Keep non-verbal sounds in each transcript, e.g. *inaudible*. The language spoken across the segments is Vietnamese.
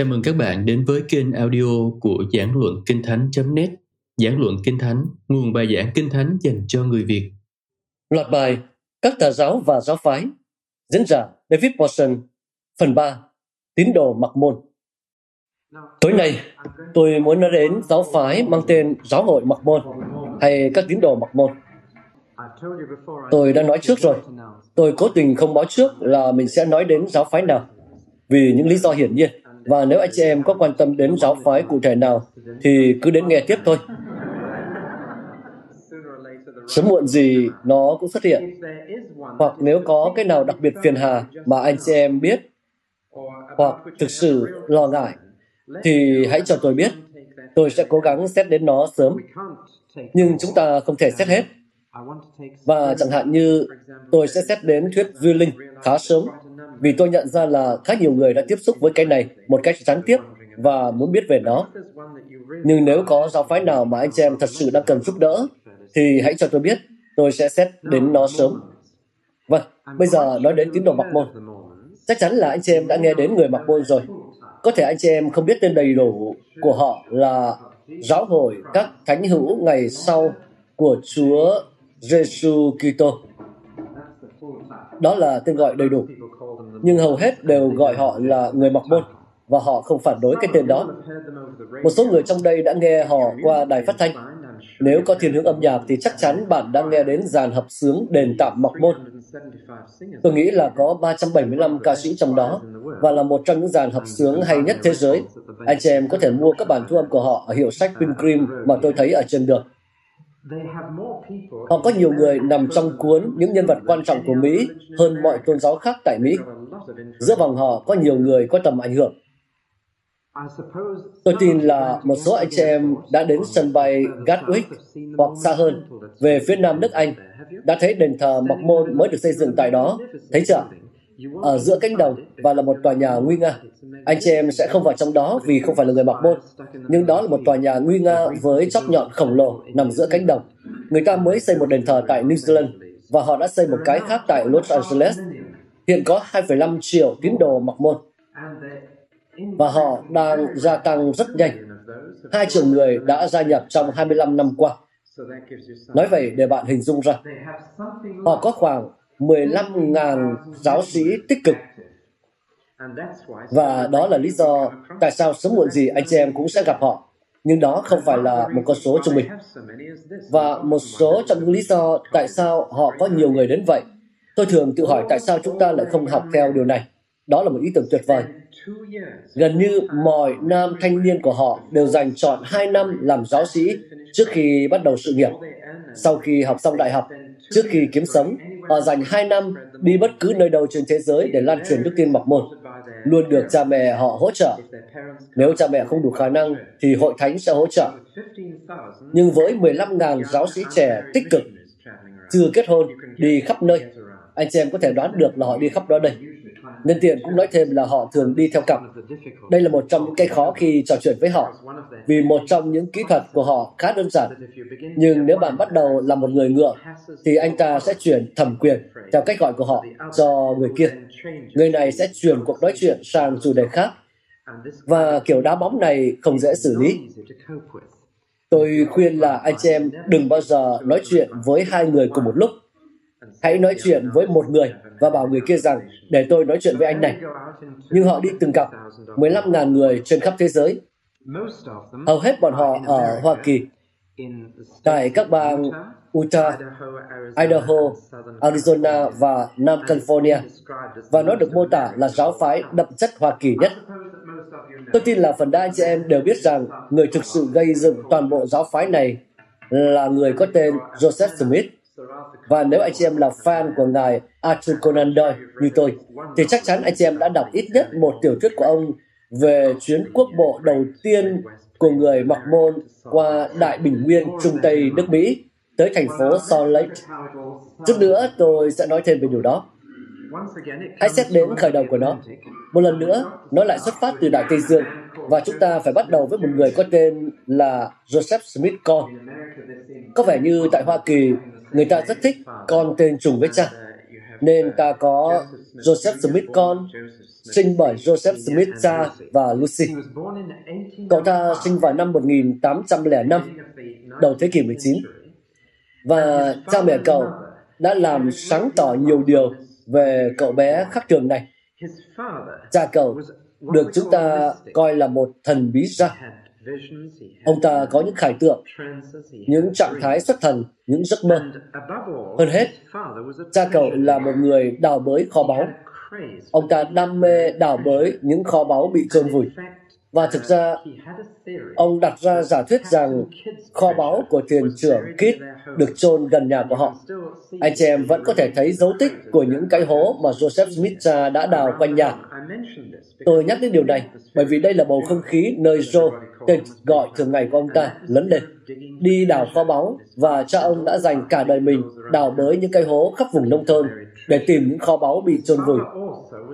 Chào mừng các bạn đến với kênh audio của Giảng Luận Kinh Thánh.net Giảng Luận Kinh Thánh, nguồn bài giảng Kinh Thánh dành cho người Việt. Loạt bài Các tà giáo và giáo phái Diễn giả David Paulson. Phần 3 Tín đồ mặc môn. Tối nay, tôi muốn nói đến giáo phái mang tên Giáo hội mặc môn hay các tín đồ mặc môn. Tôi đã nói trước rồi, tôi cố tình không báo trước là mình sẽ nói đến giáo phái nào vì những lý do hiển nhiên. Và nếu anh chị em có quan tâm đến giáo phái cụ thể nào, thì cứ đến nghe tiếp thôi. Sớm muộn gì nó cũng xuất hiện. Hoặc nếu có cái nào đặc biệt phiền hà mà anh chị em biết, hoặc thực sự lo ngại, thì hãy cho tôi biết. Tôi sẽ cố gắng xét đến nó sớm. Nhưng chúng ta không thể xét hết. Và chẳng hạn như tôi sẽ xét đến thuyết duy linh khá sớm vì tôi nhận ra là khá nhiều người đã tiếp xúc với cái này một cách gián tiếp và muốn biết về nó. Nhưng nếu có giáo phái nào mà anh chị em thật sự đang cần giúp đỡ, thì hãy cho tôi biết, tôi sẽ xét đến nó sớm. Vâng, bây giờ nói đến tín đồ mặc môn. Chắc chắn là anh chị em đã nghe đến người mặc môn rồi. Có thể anh chị em không biết tên đầy đủ của họ là Giáo hội các thánh hữu ngày sau của Chúa Giêsu Kitô. Đó là tên gọi đầy đủ. Nhưng hầu hết đều gọi họ là người mặc môn, và họ không phản đối cái tên đó. Một số người trong đây đã nghe họ qua đài phát thanh. Nếu có thiên hướng âm nhạc thì chắc chắn bạn đang nghe đến dàn hợp sướng đền tạm mặc môn. Tôi nghĩ là có 375 ca sĩ trong đó, và là một trong những dàn hợp sướng hay nhất thế giới. Anh chị em có thể mua các bản thu âm của họ ở hiệu sách Pilgrim mà tôi thấy ở trên đường. Họ có nhiều người nằm trong cuốn những nhân vật quan trọng của Mỹ hơn mọi tôn giáo khác tại Mỹ. Giữa vòng họ có nhiều người có tầm ảnh hưởng. Tôi tin là một số anh chị em đã đến sân bay Gatwick hoặc xa hơn, về phía nam nước Anh, đã thấy đền thờ Mộc Môn mới được xây dựng tại đó. Thấy chưa? Ở giữa cánh đồng và là một tòa nhà nguy nga. Anh chị em sẽ không vào trong đó vì không phải là người mặc Môn. Nhưng đó là một tòa nhà nguy nga với chóp nhọn khổng lồ nằm giữa cánh đồng. Người ta mới xây một đền thờ tại New Zealand và họ đã xây một cái khác tại Los Angeles. Hiện có 2,5 triệu tín đồ mặc Môn và họ đang gia tăng rất nhanh. Hai triệu người đã gia nhập trong 25 năm qua. Nói vậy để bạn hình dung ra. Họ có khoảng 15.000 giáo sĩ tích cực. Và đó là lý do tại sao sớm muộn gì anh chị em cũng sẽ gặp họ. Nhưng đó không phải là một con số trung bình. Và một số trong những lý do tại sao họ có nhiều người đến vậy. Tôi thường tự hỏi tại sao chúng ta lại không học theo điều này. Đó là một ý tưởng tuyệt vời. Gần như mọi nam thanh niên của họ đều dành chọn 2 năm làm giáo sĩ trước khi bắt đầu sự nghiệp. Sau khi học xong đại học, trước khi kiếm sống, họ dành 2 năm đi bất cứ nơi đâu trên thế giới để lan truyền đức tin mặc môn. Luôn được cha mẹ họ hỗ trợ. Nếu cha mẹ không đủ khả năng, thì hội thánh sẽ hỗ trợ. Nhưng với 15.000 giáo sĩ trẻ tích cực, chưa kết hôn, đi khắp nơi, anh chị em có thể đoán được là họ đi khắp đó đây. Nhân tiện cũng nói thêm là họ thường đi theo cặp. Đây là một trong những cái khó khi trò chuyện với họ, vì một trong những kỹ thuật của họ khá đơn giản. Nhưng nếu bạn bắt đầu là một người ngựa, thì anh ta sẽ chuyển thẩm quyền theo cách gọi của họ cho người kia. Người này sẽ chuyển cuộc nói chuyện sang chủ đề khác. Và kiểu đá bóng này không dễ xử lý. Tôi khuyên là anh chị em đừng bao giờ nói chuyện với hai người cùng một lúc. Hãy nói chuyện với một người và bảo người kia rằng để tôi nói chuyện với anh này. Nhưng họ đi từng cặp, 15.000 người trên khắp thế giới. Hầu hết bọn họ ở Hoa Kỳ, tại các bang Utah, Idaho, Arizona và Nam California và nó được mô tả là giáo phái đậm chất Hoa Kỳ nhất. Tôi tin là phần đa anh chị em đều biết rằng người thực sự gây dựng toàn bộ giáo phái này là người có tên Joseph Smith. Và nếu anh chị em là fan của ngài Arthur Conan Doyle như tôi, thì chắc chắn anh chị em đã đọc ít nhất một tiểu thuyết của ông về chuyến quốc bộ đầu tiên của người mặc môn qua Đại Bình Nguyên Trung Tây nước Mỹ tới thành phố Salt Lake. Chút nữa tôi sẽ nói thêm về điều đó. Hãy xét đến khởi đầu của nó. Một lần nữa, nó lại xuất phát từ Đại Tây Dương và chúng ta phải bắt đầu với một người có tên là Joseph Smith Con. Có vẻ như tại Hoa Kỳ, người ta rất thích con tên trùng với cha. nên ta có Joseph Smith con, sinh bởi Joseph Smith cha và Lucy. Cậu ta sinh vào năm 1805, đầu thế kỷ 19. Và cha mẹ cậu đã làm sáng tỏ nhiều điều về cậu bé khác thường này. Cha cậu được chúng ta coi là một thần bí gia. Ông ta có những khải tượng, những trạng thái xuất thần, những giấc mơ. Hơn hết, cha cậu là một người đào bới kho báu. Ông ta đam mê đào bới những kho báu bị trôn vùi. Và thực ra, ông đặt ra giả thuyết rằng kho báu của thuyền trưởng Kit được chôn gần nhà của họ. Anh chị em vẫn có thể thấy dấu tích của những cái hố mà Joseph Smith đã đào quanh nhà. Tôi nhắc đến điều này bởi vì đây là bầu không khí nơi Joe, tên gọi thường ngày của ông ta, lớn lên. Đi đào kho báu và cha ông đã dành cả đời mình đào bới những cái hố khắp vùng nông thôn để tìm những kho báu bị chôn vùi.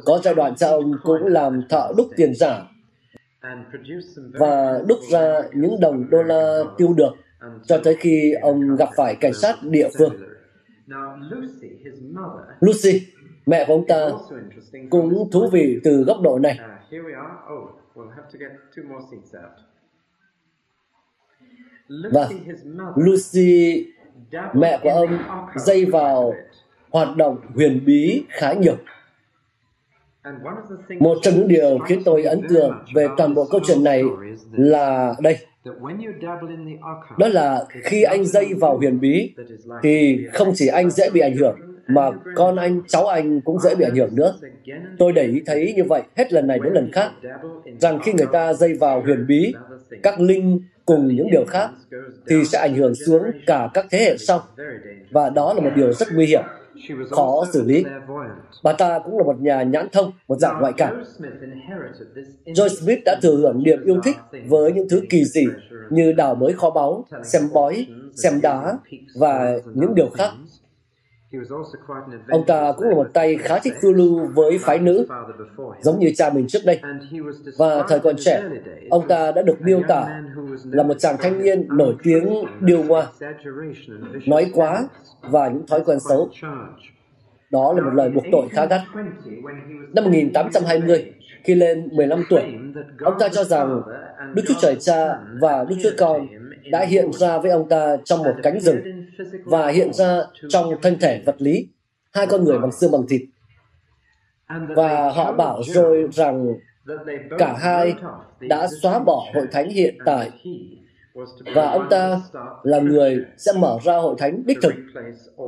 Có giai đoạn cha ông cũng làm thợ đúc tiền giả và đúc ra những đồng đô la tiêu được cho tới khi ông gặp phải cảnh sát địa phương. Lucy, mẹ của ông ta, cũng thú vị từ góc độ này. Và Lucy, mẹ của ông, dây vào hoạt động huyền bí khá nhiều. Một trong những điều khiến tôi ấn tượng về toàn bộ câu chuyện này là đây. Đó là khi anh dây vào huyền bí, thì không chỉ anh dễ bị ảnh hưởng, mà con anh, cháu anh cũng dễ bị ảnh hưởng nữa. Tôi để ý thấy như vậy hết lần này đến lần khác, rằng khi người ta dây vào huyền bí, các linh cùng những điều khác, thì sẽ ảnh hưởng xuống cả các thế hệ sau. Và đó là một điều rất nguy hiểm khó xử lý. Bà ta cũng là một nhà nhãn thông, một dạng ngoại cảm. Joy Smith đã thừa hưởng niềm yêu thích với những thứ kỳ dị như đào bới kho báu, xem bói, xem đá và những điều khác. Ông ta cũng là một tay khá thích phiêu lưu với phái nữ, giống như cha mình trước đây. Và thời còn trẻ, ông ta đã được miêu tả là một chàng thanh niên nổi tiếng điêu ngoa, nói quá và những thói quen xấu. Đó là một lời buộc tội khá gắt. Năm 1820, khi lên 15 tuổi, ông ta cho rằng Đức Chúa Trời Cha và Đức Chúa Con đã hiện ra với ông ta trong một cánh rừng và hiện ra trong thân thể vật lý, hai con người bằng xương bằng thịt. Và họ bảo rồi rằng cả hai đã xóa bỏ hội thánh hiện tại và ông ta là người sẽ mở ra hội thánh đích thực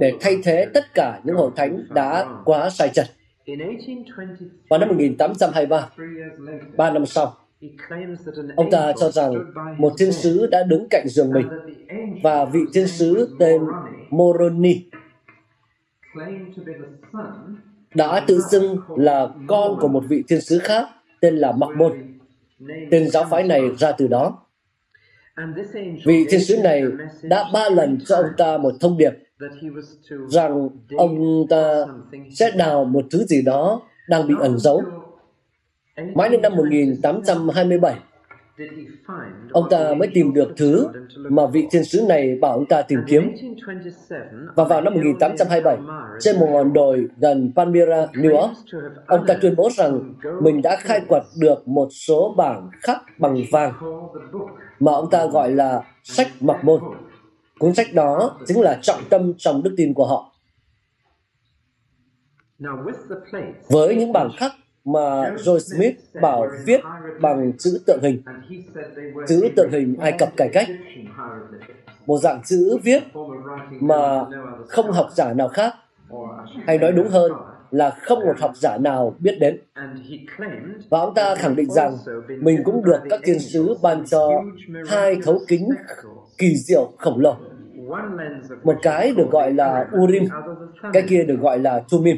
để thay thế tất cả những hội thánh đã quá sai chật. Vào năm 1823, ba năm sau, ông ta cho rằng một thiên sứ đã đứng cạnh giường mình và vị thiên sứ tên Moroni đã tự xưng là con của một vị thiên sứ khác tên là Mặc Môn. Tên giáo phái này ra từ đó. Vị thiên sứ này đã ba lần cho ông ta một thông điệp rằng ông ta sẽ đào một thứ gì đó đang bị ẩn giấu. Mãi đến năm 1827, ông ta mới tìm được thứ mà vị thiên sứ này bảo ông ta tìm kiếm. Và vào năm 1827, trên một ngọn đồi gần Palmyra, New York, ông ta tuyên bố rằng mình đã khai quật được một số bảng khắc bằng vàng mà ông ta gọi là sách mặc môn. Cuốn sách đó chính là trọng tâm trong đức tin của họ. Với những bảng khắc mà Joe Smith bảo viết bằng chữ tượng hình, chữ tượng hình Ai Cập cải cách, một dạng chữ viết mà không học giả nào khác, hay nói đúng hơn là không một học giả nào biết đến. Và ông ta khẳng định rằng mình cũng được các thiên sứ ban cho hai thấu kính kỳ diệu khổng lồ. Một cái được gọi là Urim, cái kia được gọi là Tumim.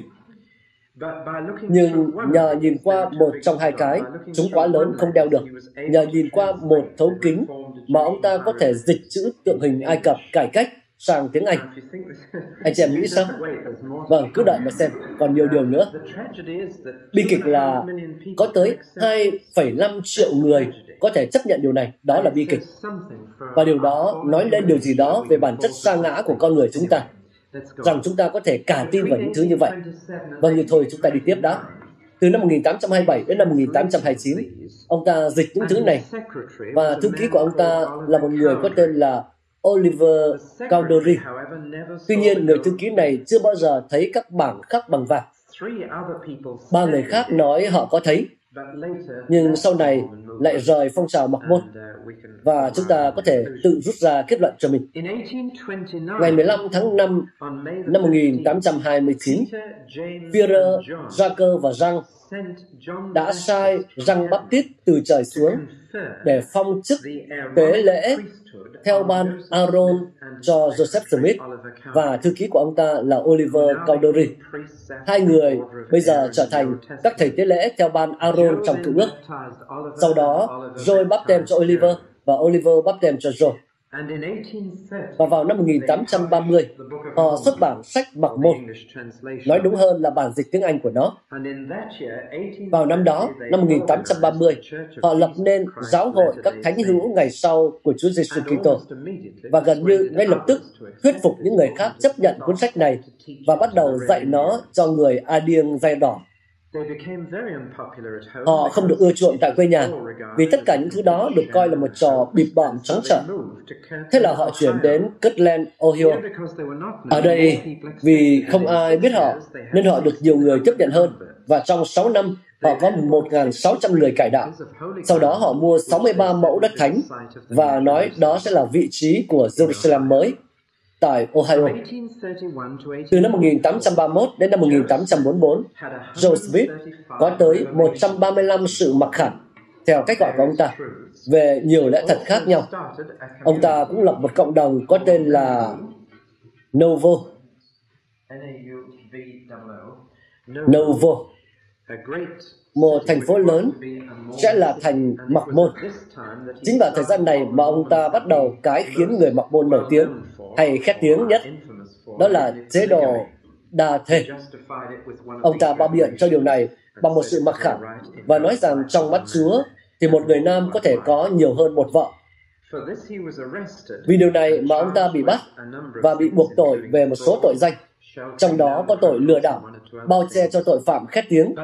Nhưng nhờ nhìn qua một trong hai cái, chúng quá lớn không đeo được. Nhờ nhìn qua một thấu kính mà ông ta có thể dịch chữ tượng hình Ai Cập cải cách sang tiếng Anh. Anh chị em *laughs* nghĩ sao? Vâng, cứ đợi mà xem, còn nhiều điều nữa. Bi kịch là có tới 2,5 triệu người có thể chấp nhận điều này, đó là bi kịch. Và điều đó nói lên điều gì đó về bản chất sa ngã của con người chúng ta rằng chúng ta có thể cả tin vào những thứ như vậy. và như thôi chúng ta đi tiếp đã. Từ năm 1827 đến năm 1829, ông ta dịch những thứ này và thư ký của ông ta là một người có tên là Oliver Cowdery. Tuy nhiên, người thư ký này chưa bao giờ thấy các bảng khắc bằng vàng. Ba người khác nói họ có thấy, nhưng sau này lại rời phong trào mặc môn và chúng ta có thể tự rút ra kết luận cho mình. Ngày 15 tháng 5 năm 1829, Führer, Jacker và Răng đã sai Răng Baptist từ trời xuống để phong chức tế lễ theo ban Aaron cho Joseph Smith và thư ký của ông ta là Oliver Cowdery. Hai người bây giờ trở thành các thầy tế lễ theo ban Aaron trong cựu ước. Sau đó, Joy bắp tem cho Oliver và Oliver bắp tem cho Joe. Và vào năm 1830, họ xuất bản sách Mặc Môn, nói đúng hơn là bản dịch tiếng Anh của nó. Vào năm đó, năm 1830, họ lập nên giáo hội các thánh hữu ngày sau của Chúa Giêsu Kitô. và gần như ngay lập tức thuyết phục những người khác chấp nhận cuốn sách này và bắt đầu dạy nó cho người A Điêng dây đỏ Họ không được ưa chuộng tại quê nhà vì tất cả những thứ đó được coi là một trò bịp bợm trắng trở. Thế là họ chuyển đến Kirtland, Ohio. Ở đây, vì không ai biết họ, nên họ được nhiều người tiếp nhận hơn. Và trong 6 năm, họ có 1.600 người cải đạo. Sau đó họ mua 63 mẫu đất thánh và nói đó sẽ là vị trí của Jerusalem mới tại Ohio. Từ năm 1831 đến năm 1844, Joe Smith có tới 135 sự mặc khải, theo cách gọi của ông ta, về nhiều lẽ thật khác nhau. Ông ta cũng lập một cộng đồng có tên là Novo. Novo một thành phố lớn sẽ là thành mặc môn. Chính vào thời gian này mà ông ta bắt đầu cái khiến người mặc môn nổi tiếng hay khét tiếng nhất, đó là chế độ đa thê. Ông ta bao biện cho điều này bằng một sự mặc khảm và nói rằng trong mắt Chúa thì một người nam có thể có nhiều hơn một vợ. Vì điều này mà ông ta bị bắt và bị buộc tội về một số tội danh trong đó có tội lừa đảo, bao che cho tội phạm khét tiếng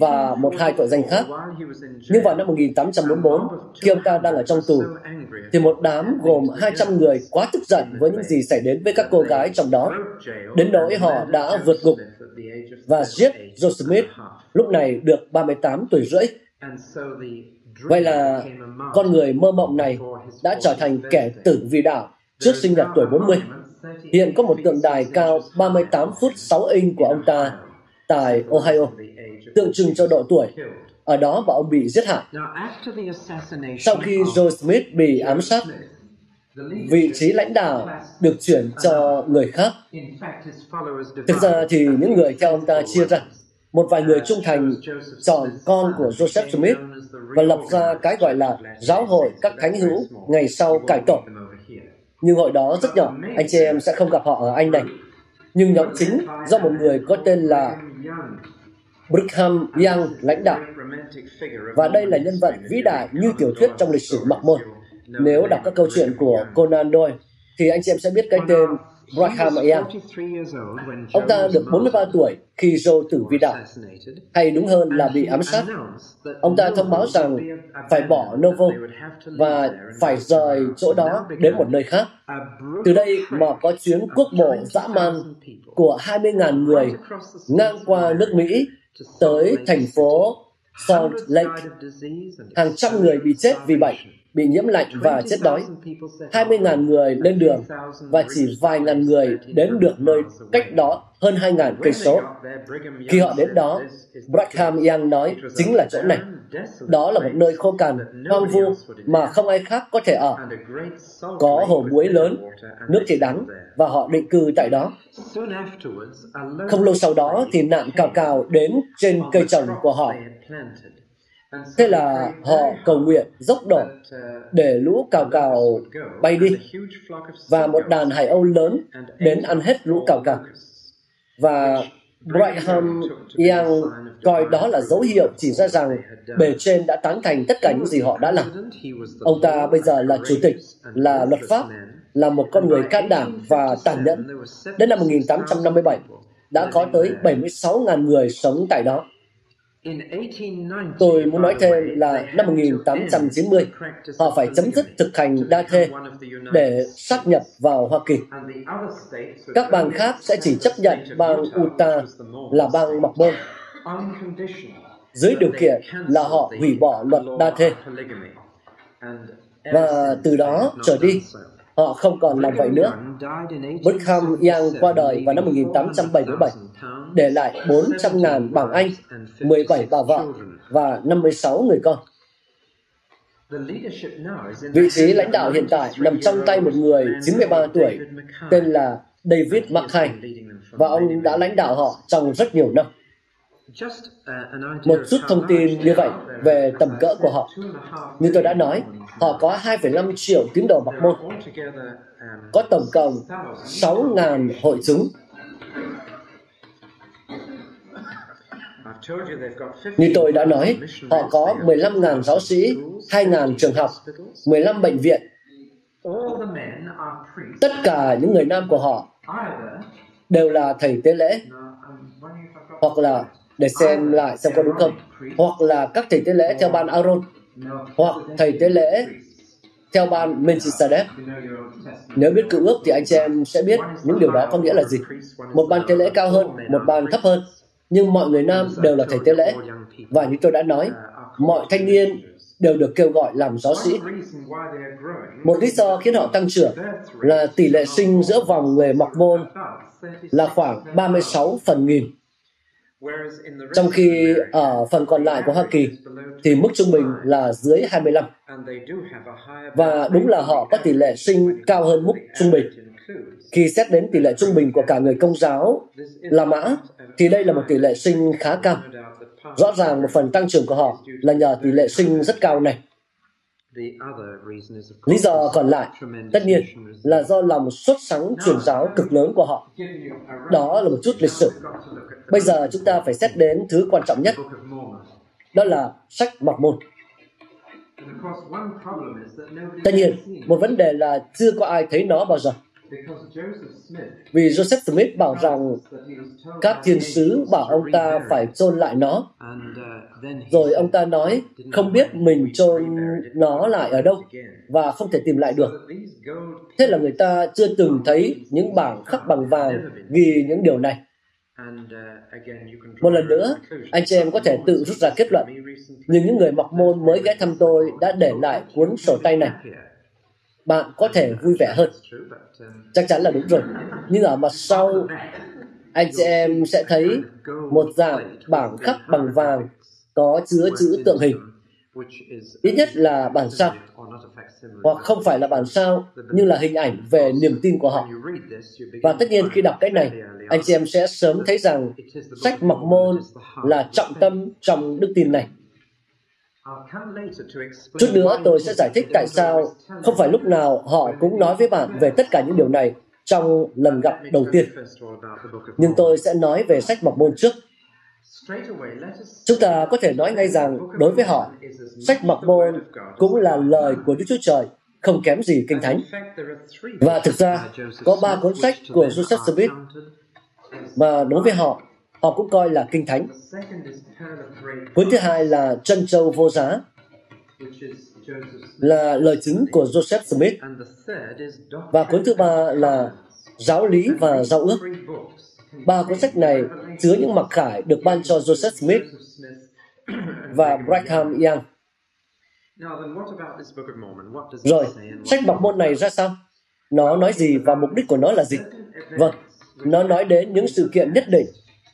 và một hai tội danh khác. Nhưng vào năm 1844, khi ông ta đang ở trong tù, thì một đám gồm 200 người quá tức giận với những gì xảy đến với các cô gái trong đó, đến nỗi họ đã vượt ngục và giết Joe Smith, lúc này được 38 tuổi rưỡi. Vậy là con người mơ mộng này đã trở thành kẻ tử vì đạo trước sinh nhật tuổi 40. Hiện có một tượng đài cao 38 phút 6 inch của ông ta tại Ohio, tượng trưng cho độ tuổi. Ở đó bà ông bị giết hại. Sau khi Joe Smith bị ám sát, vị trí lãnh đạo được chuyển cho người khác. Thực ra thì những người theo ông ta chia ra. Một vài người trung thành chọn con của Joseph Smith và lập ra cái gọi là giáo hội các thánh hữu ngày sau cải tổ nhưng hội đó rất nhỏ, anh chị em sẽ không gặp họ ở Anh này. Nhưng nhóm chính do một người có tên là Brigham Young lãnh đạo. Và đây là nhân vật vĩ đại như tiểu thuyết trong lịch sử mặc môn. Nếu đọc các câu chuyện của Conan Doyle, thì anh chị em sẽ biết cái tên Young. Ông ta được 43 tuổi khi Joe tử vi đạo, hay đúng hơn là bị ám sát. Ông ta thông báo rằng phải bỏ Novo và phải rời chỗ đó đến một nơi khác. Từ đây mà có chuyến quốc bộ dã man của 20.000 người ngang qua nước Mỹ tới thành phố Salt Lake. Hàng trăm người bị chết vì bệnh bị nhiễm lạnh và chết đói. 20.000 người lên đường và chỉ vài ngàn người đến được nơi cách đó hơn 2.000 cây số. Khi họ đến đó, Brigham Young nói chính là chỗ này. Đó là một nơi khô cằn, hoang vu mà không ai khác có thể ở. Có hồ muối lớn, nước thì đắng và họ định cư tại đó. Không lâu sau đó thì nạn cào cào đến trên cây trồng của họ Thế là họ cầu nguyện dốc đổ để lũ cào cào bay đi và một đàn hải âu lớn đến ăn hết lũ cào cào. Và Brigham Young coi đó là dấu hiệu chỉ ra rằng bề trên đã tán thành tất cả những gì họ đã làm. Ông ta bây giờ là chủ tịch, là luật pháp là một con người can đảm và tàn nhẫn. Đến năm 1857, đã có tới 76.000 người sống tại đó. Tôi muốn nói thêm là năm 1890, họ phải chấm dứt thực hành đa thê để sát nhập vào Hoa Kỳ. Các bang khác sẽ chỉ chấp nhận bang Utah là bang Mọc Môn dưới điều kiện là họ hủy bỏ luật đa thê. Và từ đó trở đi, họ không còn làm vậy nữa. Brigham Young qua đời vào năm 1877, để lại 400.000 bảng Anh, 17 bà vợ và 56 người con. Vị trí lãnh đạo hiện tại nằm trong tay một người 93 tuổi tên là David Mackay và ông đã lãnh đạo họ trong rất nhiều năm. Một chút thông tin như vậy về tầm cỡ của họ. Như tôi đã nói, họ có 2,5 triệu tín đồ mặc môn, có tổng cộng 6.000 hội chúng. Như tôi đã nói, họ có 15.000 giáo sĩ, 2.000 trường học, 15 bệnh viện. Tất cả những người nam của họ đều là thầy tế lễ, hoặc là để xem lại xem có đúng không hoặc là các thầy tế lễ theo ban Aaron hoặc thầy tế lễ theo ban Melchizedek. Nếu biết cựu ước thì anh chị em sẽ biết những điều đó có nghĩa là gì. Một ban tế lễ cao hơn, một ban thấp hơn. Nhưng mọi người nam đều là thầy tế lễ. Và như tôi đã nói, mọi thanh niên đều được kêu gọi làm giáo sĩ. Một lý do khiến họ tăng trưởng là tỷ lệ sinh giữa vòng người mọc môn là khoảng 36 phần nghìn trong khi ở phần còn lại của Hoa Kỳ thì mức trung bình là dưới 25. Và đúng là họ có tỷ lệ sinh cao hơn mức trung bình. Khi xét đến tỷ lệ trung bình của cả người công giáo La Mã, thì đây là một tỷ lệ sinh khá cao. Rõ ràng một phần tăng trưởng của họ là nhờ tỷ lệ sinh rất cao này. Lý do còn lại, tất nhiên, là do lòng xuất sáng truyền giáo cực lớn của họ. Đó là một chút lịch sử. Bây giờ chúng ta phải xét đến thứ quan trọng nhất, đó là sách mặc môn. Tất nhiên, một vấn đề là chưa có ai thấy nó bao giờ. Vì Joseph Smith bảo rằng các thiên sứ bảo ông ta phải chôn lại nó. Rồi ông ta nói không biết mình chôn nó lại ở đâu và không thể tìm lại được. Thế là người ta chưa từng thấy những bảng khắc bằng vàng ghi những điều này. Một lần nữa, anh chị em có thể tự rút ra kết luận. Nhưng những người mặc môn mới ghé thăm tôi đã để lại cuốn sổ tay này bạn có thể vui vẻ hơn. Chắc chắn là đúng rồi. Nhưng à, ở mặt sau, anh chị em sẽ thấy một dạng bảng khắc bằng vàng có chứa chữ tượng hình. Ít nhất là bản sao. Hoặc không phải là bản sao, nhưng là hình ảnh về niềm tin của họ. Và tất nhiên khi đọc cái này, anh chị em sẽ sớm thấy rằng sách mặc môn là trọng tâm trong đức tin này. Chút nữa tôi sẽ giải thích tại sao không phải lúc nào họ cũng nói với bạn về tất cả những điều này trong lần gặp đầu tiên. Nhưng tôi sẽ nói về sách mọc môn trước. Chúng ta có thể nói ngay rằng đối với họ, sách mọc môn cũng là lời của Đức Chúa Trời, không kém gì Kinh Thánh. Và thực ra, có ba cuốn sách của Joseph Smith và đối với họ, họ cũng coi là kinh thánh. Cuốn thứ hai là Chân Châu Vô Giá, là lời chứng của Joseph Smith. Và cuốn thứ ba là Giáo lý và Giao ước. Ba cuốn sách này chứa những mặc khải được ban cho Joseph Smith và Brigham Young. Rồi, sách bọc môn này ra sao? Nó nói gì và mục đích của nó là gì? Vâng, nó nói đến những sự kiện nhất định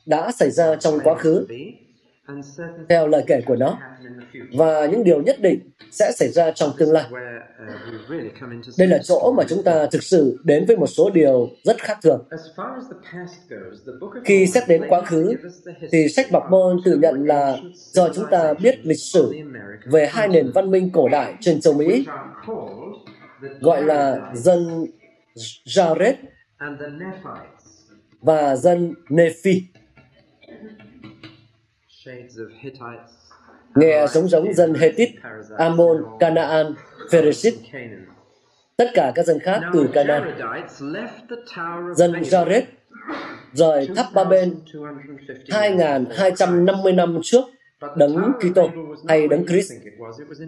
đã xảy ra trong quá khứ theo lời kể của nó và những điều nhất định sẽ xảy ra trong tương lai. Đây là chỗ mà chúng ta thực sự đến với một số điều rất khác thường. Khi xét đến quá khứ, thì sách Bọc Môn tự nhận là do chúng ta biết lịch sử về hai nền văn minh cổ đại trên châu Mỹ, gọi là dân Jared và dân Nephi nghe giống giống dân Hethit, Amon, Canaan, Pharisip. tất cả các dân khác từ Canaan. Dân Jared rời tháp Ba Bên 2.250 năm trước đấng Kitô hay đấng Christ.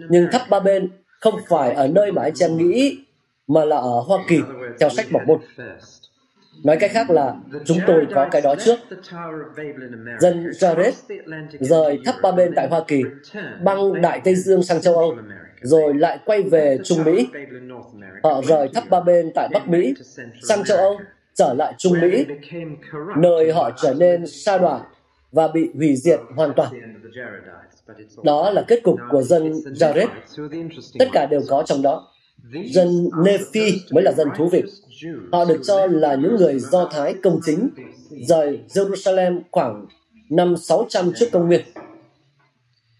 Nhưng tháp Ba Bên không phải ở nơi mà anh chị em nghĩ mà là ở Hoa Kỳ theo sách Mộc Môn. Nói cách khác là chúng tôi có cái đó trước. Dân Jared rời tháp Ba Bên tại Hoa Kỳ, băng Đại Tây Dương sang châu Âu, rồi lại quay về Trung Mỹ. Họ rời tháp Ba Bên tại Bắc Mỹ, sang châu Âu, trở lại Trung Mỹ, nơi họ trở nên sa đọa và bị hủy diệt hoàn toàn. Đó là kết cục của dân Jared. Tất cả đều có trong đó. Dân Nephi mới là dân thú vị. Họ được cho là những người Do Thái công chính rời Jerusalem khoảng năm 600 trước công nguyên.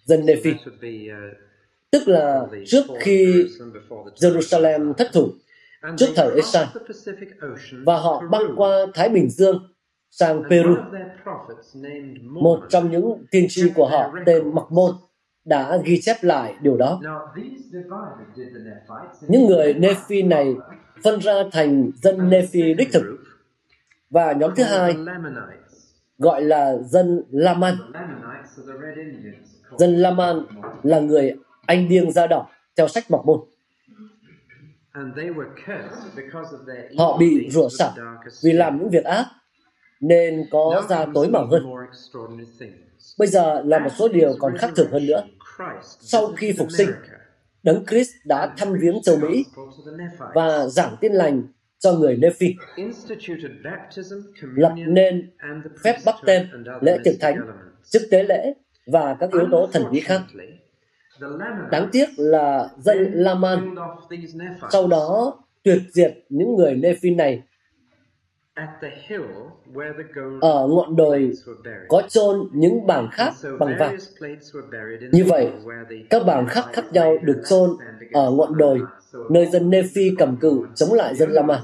Dân Nephi. Tức là trước khi Jerusalem thất thủ, trước thời Esai, và họ băng qua Thái Bình Dương sang Peru. Một trong những tiên tri của họ tên Mặc Môn đã ghi chép lại điều đó. Những người Nephi này phân ra thành dân Nephi đích thực. Và nhóm thứ hai gọi là dân Laman. Dân Laman là người Anh Điêng da đỏ theo sách Mọc Môn. Họ bị rủa xả vì làm những việc ác, nên có da tối màu hơn. Bây giờ là một số điều còn khác thường hơn nữa. Sau khi phục sinh, Đấng Christ đã thăm viếng châu Mỹ và giảng tin lành cho người Nephi, lập nên phép bắt tem, lễ tiệc thánh, chức tế lễ và các yếu tố thần bí khác. Đáng tiếc là dân Laman. sau đó tuyệt diệt những người Nephi này ở ngọn đồi có chôn những bảng khác bằng vàng. Như vậy, các bảng khác khác nhau được chôn ở ngọn đồi nơi dân Nephi cầm cự chống lại dân Lama.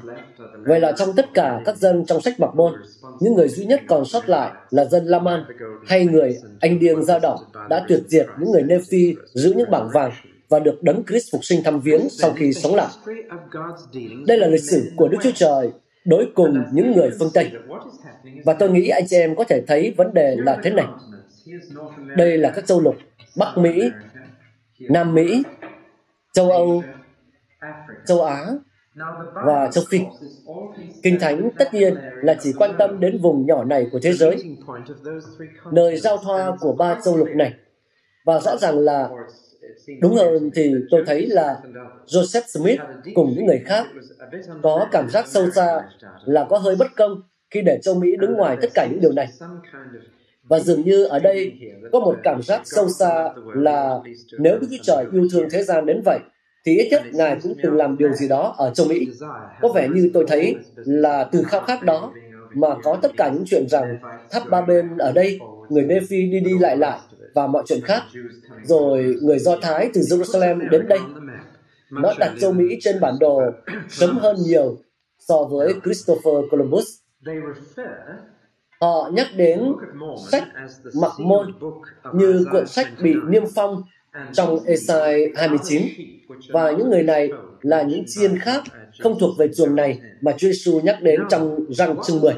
Vậy là trong tất cả các dân trong sách Mặc Môn, những người duy nhất còn sót lại là dân Laman hay người Anh Điêng da đỏ đã tuyệt diệt những người Nephi giữ những bảng vàng và được đấng Christ phục sinh thăm viếng sau khi sống lại. Đây là lịch sử của Đức Chúa Trời đối cùng những người phương Tây. Và tôi nghĩ anh chị em có thể thấy vấn đề là thế này. Đây là các châu lục Bắc Mỹ, Nam Mỹ, châu Âu, châu Á và châu Phi. Kinh Thánh tất nhiên là chỉ quan tâm đến vùng nhỏ này của thế giới, nơi giao thoa của ba châu lục này. Và rõ ràng là Đúng hơn thì tôi thấy là Joseph Smith cùng những người khác có cảm giác sâu xa là có hơi bất công khi để châu Mỹ đứng ngoài tất cả những điều này. Và dường như ở đây có một cảm giác sâu xa là nếu Đức Chúa Trời yêu thương thế gian đến vậy, thì ít nhất Ngài cũng từng làm điều gì đó ở châu Mỹ. Có vẻ như tôi thấy là từ khao khát đó mà có tất cả những chuyện rằng tháp ba bên ở đây, người Nephi đi đi lại lại và mọi chuyện khác. Rồi người Do Thái từ Jerusalem đến đây. Nó đặt châu Mỹ trên bản đồ sớm hơn nhiều so với Christopher Columbus. Họ nhắc đến sách Mặc Môn như cuộn sách bị niêm phong trong Esai 29 và những người này là những chiên khác không thuộc về chuồng này mà Chúa Giêsu nhắc đến trong răng chương 10.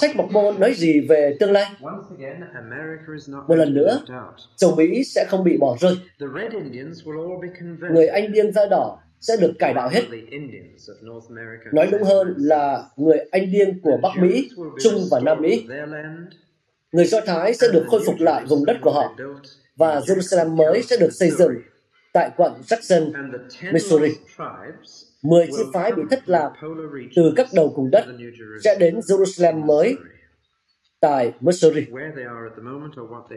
Sách Mộc Môn nói gì về tương lai? Một lần nữa, châu Mỹ sẽ không bị bỏ rơi. Người Anh điên da đỏ sẽ được cải đạo hết. Nói đúng hơn là người Anh điên của Bắc Mỹ, Trung và Nam Mỹ. Người Do Thái sẽ được khôi phục lại vùng đất của họ và Jerusalem mới sẽ được xây dựng tại quận Jackson, Missouri. Mười chi phái bị thất lạc từ các đầu cùng đất sẽ đến Jerusalem mới tại Missouri.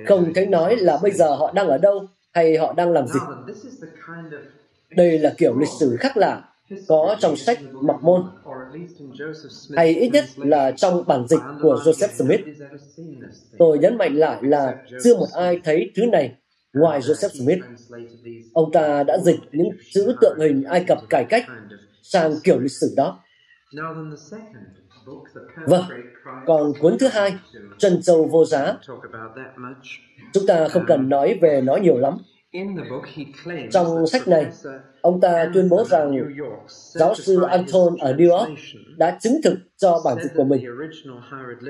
Không thấy nói là bây giờ họ đang ở đâu hay họ đang làm gì. Đây là kiểu lịch sử khác lạ có trong sách Mặc Môn hay ít nhất là trong bản dịch của Joseph Smith. Tôi nhấn mạnh lại là chưa một ai thấy thứ này ngoài Joseph Smith. Ông ta đã dịch những chữ tượng hình Ai Cập cải cách sang kiểu lịch sử đó. Vâng, còn cuốn thứ hai, Trần Châu Vô Giá, chúng ta không cần nói về nó nhiều lắm. Trong sách này, ông ta tuyên bố rằng giáo sư Anton ở New York đã chứng thực cho bản dịch của mình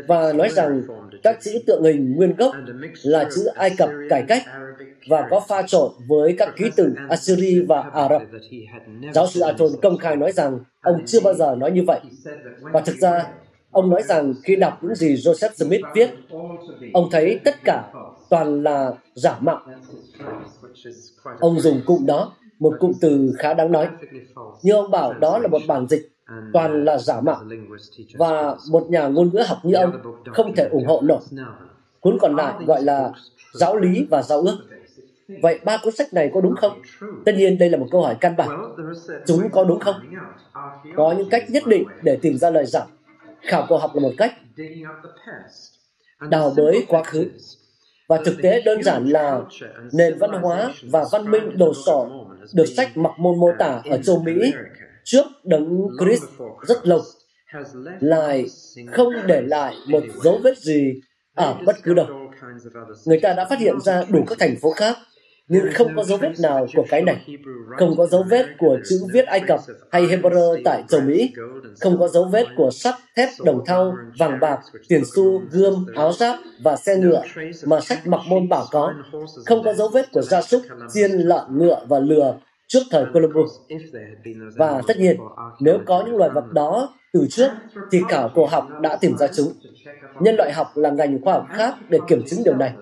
và nói rằng các chữ tượng hình nguyên gốc là chữ Ai Cập cải cách và có pha trộn với các ký tự Assyri và Ả Rập. Giáo sư Anton công khai nói rằng ông chưa bao giờ nói như vậy. Và thực ra, ông nói rằng khi đọc những gì Joseph Smith viết, ông thấy tất cả toàn là giả mạo. Ông dùng cụm đó, một cụm từ khá đáng nói. Nhưng ông bảo đó là một bản dịch toàn là giả mạo và một nhà ngôn ngữ học như ông không thể ủng hộ nổi. Cuốn còn lại gọi là giáo lý và giáo ước. Vậy ba cuốn sách này có đúng không? Tất nhiên đây là một câu hỏi căn bản. Chúng có đúng không? Có những cách nhất định để tìm ra lời giải. Khảo cổ học là một cách. Đào bới quá khứ. Và thực tế đơn giản là nền văn hóa và văn minh đồ sộ được sách mặc môn mô tả ở châu Mỹ trước đấng Christ rất lâu, lại không để lại một dấu vết gì ở bất cứ đâu. Người ta đã phát hiện ra đủ các thành phố khác nhưng không có dấu vết nào của cái này. Không có dấu vết của chữ viết Ai Cập hay Hebrew tại châu Mỹ. Không có dấu vết của sắt, thép, đồng thau, vàng bạc, tiền xu, gươm, áo giáp và xe ngựa mà sách mặc môn bảo có. Không có dấu vết của gia súc, chiên, lợn, ngựa và lừa trước thời Columbus. Và tất nhiên, nếu có những loài vật đó từ trước thì khảo cổ học đã tìm ra chúng. Nhân loại học là ngành khoa học khác để kiểm chứng điều này.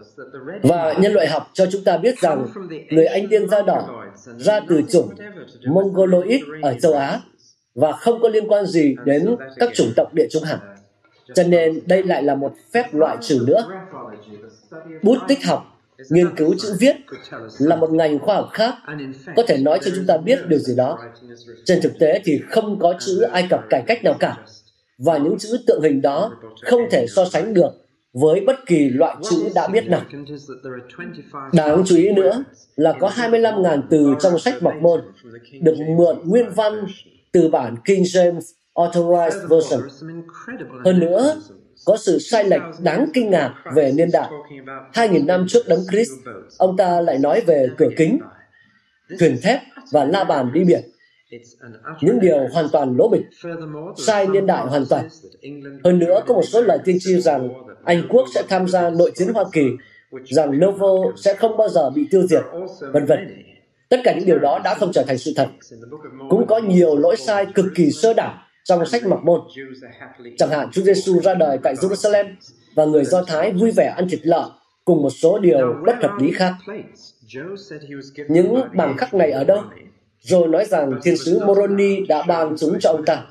Và nhân loại học cho chúng ta biết rằng người Anh tiên da đỏ ra từ chủng Mongoloid ở châu Á và không có liên quan gì đến các chủng tộc địa trung hải. Cho nên đây lại là một phép loại trừ nữa. Bút tích học nghiên cứu chữ viết là một ngành khoa học khác. Có thể nói cho chúng ta biết điều gì đó. trên thực tế thì không có chữ ai cập cải cách nào cả. và những chữ tượng hình đó không thể so sánh được với bất kỳ loại chữ đã biết nào. Đáng chú ý nữa là có 25.000 từ trong sách mọc môn được mượn nguyên văn từ bản King James Authorized Version. Hơn nữa, có sự sai lệch đáng kinh ngạc về niên đại. 2.000 năm trước đấng Christ, ông ta lại nói về cửa kính, thuyền thép và la bàn đi biển. Những điều hoàn toàn lỗ bịch, sai niên đại hoàn toàn. Hơn nữa, có một số lời tiên tri rằng Anh quốc sẽ tham gia nội chiến Hoa Kỳ, rằng Novo sẽ không bao giờ bị tiêu diệt, vân vân. Tất cả những điều đó đã không trở thành sự thật. Cũng có nhiều lỗi sai cực kỳ sơ đẳng trong sách mặc môn. Chẳng hạn Chúa Giêsu ra đời tại Jerusalem và người Do Thái vui vẻ ăn thịt lợn cùng một số điều bất hợp lý khác. Những bằng khắc này ở đâu? Rồi nói rằng thiên sứ Moroni đã ban chúng cho ông ta.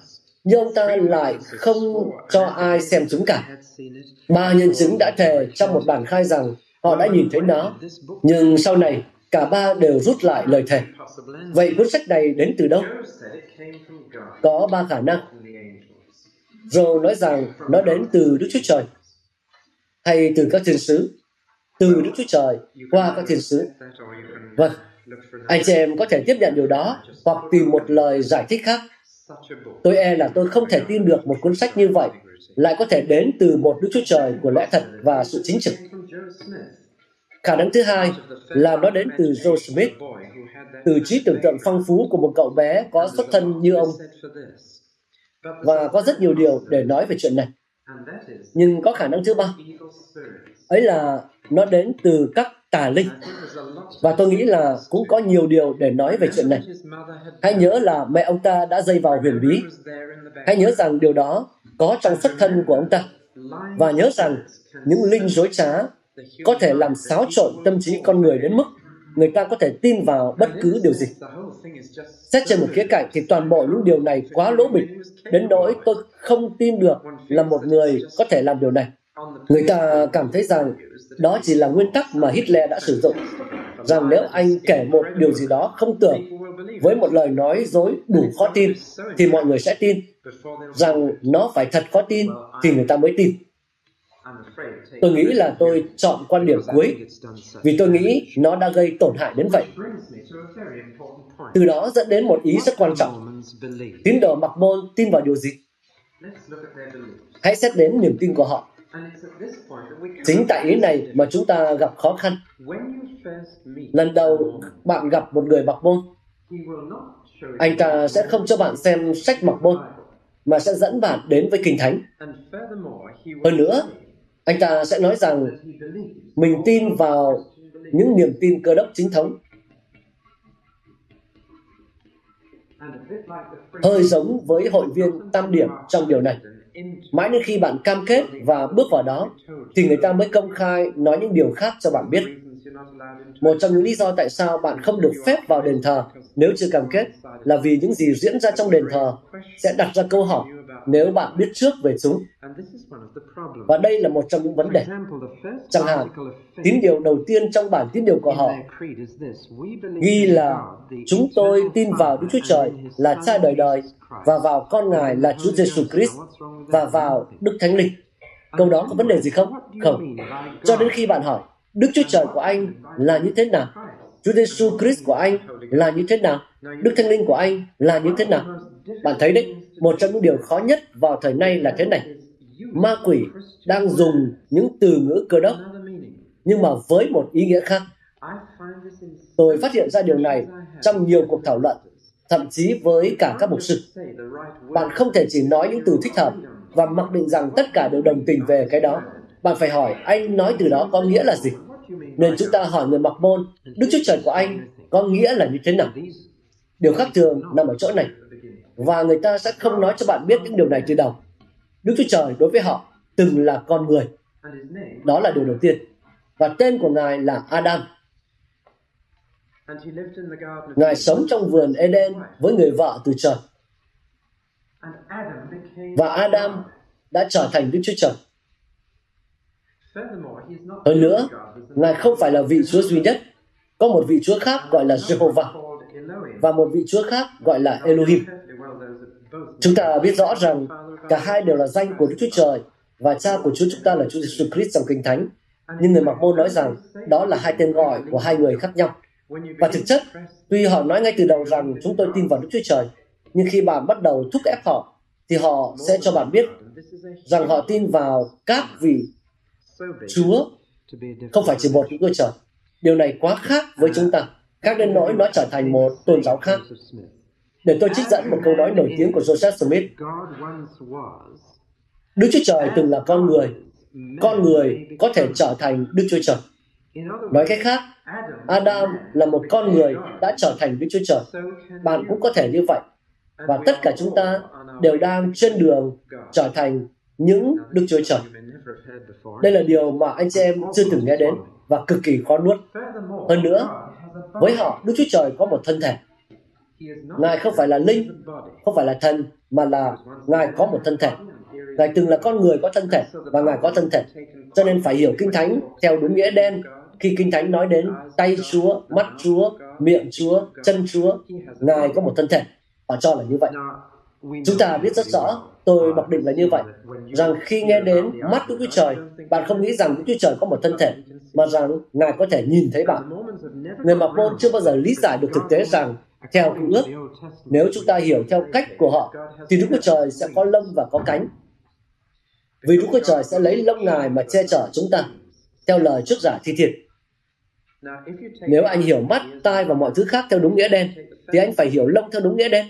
Nhưng ông ta lại không cho ai xem chúng cả. Ba nhân chứng đã thề trong một bản khai rằng họ đã nhìn thấy nó. Nhưng sau này, cả ba đều rút lại lời thề. Vậy cuốn sách này đến từ đâu? Có ba khả năng. Rồi nói rằng nó đến từ Đức Chúa Trời hay từ các thiên sứ, từ Đức Chúa Trời qua các thiên sứ. Vâng, anh chị em có thể tiếp nhận điều đó hoặc tìm một lời giải thích khác. Tôi e là tôi không thể tin được một cuốn sách như vậy lại có thể đến từ một Đức Chúa Trời của lẽ thật và sự chính trực. Khả năng thứ hai là nó đến từ Joe Smith, từ trí tưởng tượng phong phú của một cậu bé có xuất thân như ông. Và có rất nhiều điều để nói về chuyện này. Nhưng có khả năng thứ ba, ấy là nó đến từ các tà linh. Và tôi nghĩ là cũng có nhiều điều để nói về chuyện này. Hãy nhớ là mẹ ông ta đã dây vào huyền bí. Hãy nhớ rằng điều đó có trong xuất thân của ông ta. Và nhớ rằng những linh dối trá có thể làm xáo trộn tâm trí con người đến mức người ta có thể tin vào bất cứ điều gì. Xét trên một khía cạnh thì toàn bộ những điều này quá lỗ bịch, đến nỗi tôi không tin được là một người có thể làm điều này. Người ta cảm thấy rằng đó chỉ là nguyên tắc mà Hitler đã sử dụng, rằng nếu anh kể một điều gì đó không tưởng với một lời nói dối đủ khó tin, thì mọi người sẽ tin. Rằng nó phải thật khó tin thì người ta mới tin. Tôi nghĩ là tôi chọn quan điểm cuối vì tôi nghĩ nó đã gây tổn hại đến vậy. Từ đó dẫn đến một ý rất quan trọng. Tín đồ mặc môn tin vào điều gì? Hãy xét đến niềm tin của họ. Chính tại ý này mà chúng ta gặp khó khăn. Lần đầu bạn gặp một người mặc môn, anh ta sẽ không cho bạn xem sách mặc môn, mà sẽ dẫn bạn đến với Kinh Thánh. Hơn nữa, anh ta sẽ nói rằng mình tin vào những niềm tin cơ đốc chính thống. Hơi giống với hội viên tam điểm trong điều này. Mãi đến khi bạn cam kết và bước vào đó, thì người ta mới công khai nói những điều khác cho bạn biết. Một trong những lý do tại sao bạn không được phép vào đền thờ nếu chưa cam kết là vì những gì diễn ra trong đền thờ sẽ đặt ra câu hỏi nếu bạn biết trước về chúng. Và đây là một trong những vấn đề. Chẳng hạn, tín điều đầu tiên trong bản tín điều của họ ghi là chúng tôi tin vào Đức Chúa Trời là cha đời đời và vào con Ngài là Chúa Giêsu Christ và vào Đức Thánh Linh. Câu đó có vấn đề gì không? Không. Cho đến khi bạn hỏi, Đức Chúa Trời của anh là như thế nào? Chúa Giêsu Christ của anh là như thế nào? Đức Thánh Linh của anh là như thế nào? Bạn thấy đấy, một trong những điều khó nhất vào thời nay là thế này. Ma quỷ đang dùng những từ ngữ cơ đốc, nhưng mà với một ý nghĩa khác. Tôi phát hiện ra điều này trong nhiều cuộc thảo luận, thậm chí với cả các mục sư. Bạn không thể chỉ nói những từ thích hợp và mặc định rằng tất cả đều đồng tình về cái đó. Bạn phải hỏi anh nói từ đó có nghĩa là gì? Nên chúng ta hỏi người mặc môn, Đức Chúa Trời của anh có nghĩa là như thế nào? Điều khác thường nằm ở chỗ này và người ta sẽ không nói cho bạn biết những điều này từ đầu. Đức Chúa Trời đối với họ từng là con người. Đó là điều đầu tiên. Và tên của Ngài là Adam. Ngài sống trong vườn Eden với người vợ từ trời. Và Adam đã trở thành Đức Chúa Trời. Hơn nữa, Ngài không phải là vị Chúa duy nhất. Có một vị Chúa khác gọi là Jehovah và một vị Chúa khác gọi là Elohim. Chúng ta biết rõ rằng cả hai đều là danh của Đức Chúa Trời và cha của Chúa chúng ta là Chúa Jesus Christ trong Kinh Thánh. Nhưng người mặc môn nói rằng đó là hai tên gọi của hai người khác nhau. Và thực chất, tuy họ nói ngay từ đầu rằng chúng tôi tin vào Đức Chúa Trời, nhưng khi bạn bắt đầu thúc ép họ, thì họ sẽ cho bạn biết rằng họ tin vào các vị Chúa, không phải chỉ một Đức Chúa Trời. Điều này quá khác với chúng ta, khác đến nỗi nó trở thành một tôn giáo khác. Để tôi trích dẫn một câu nói nổi tiếng của Joseph Smith. Đức Chúa Trời từng là con người. Con người có thể trở thành Đức Chúa Trời. Nói cách khác, Adam là một con người đã trở thành Đức Chúa Trời. Bạn cũng có thể như vậy. Và tất cả chúng ta đều đang trên đường trở thành những Đức Chúa Trời. Đây là điều mà anh chị em chưa từng nghe đến và cực kỳ khó nuốt. Hơn nữa, với họ, Đức Chúa Trời có một thân thể. Ngài không phải là linh, không phải là thần, mà là Ngài có một thân thể. Ngài từng là con người có thân thể và Ngài có thân thể. Cho nên phải hiểu Kinh Thánh theo đúng nghĩa đen. Khi Kinh Thánh nói đến tay Chúa, mắt Chúa, miệng Chúa, chân Chúa, Ngài có một thân thể. Họ cho là như vậy. Chúng ta biết rất rõ, tôi mặc định là như vậy, rằng khi nghe đến mắt Đức Chúa Trời, bạn không nghĩ rằng Đức Chúa Trời có một thân thể, mà rằng Ngài có thể nhìn thấy bạn. Người mặc môn chưa bao giờ lý giải được thực tế rằng theo cựu ước, nếu chúng ta hiểu theo cách của họ, thì Đức Chúa Trời sẽ có lông và có cánh. Vì Đức Chúa Trời sẽ lấy lông Ngài mà che chở chúng ta, theo lời trước giả thi thiệt. Nếu anh hiểu mắt, tai và mọi thứ khác theo đúng nghĩa đen, thì anh phải hiểu lông theo đúng nghĩa đen.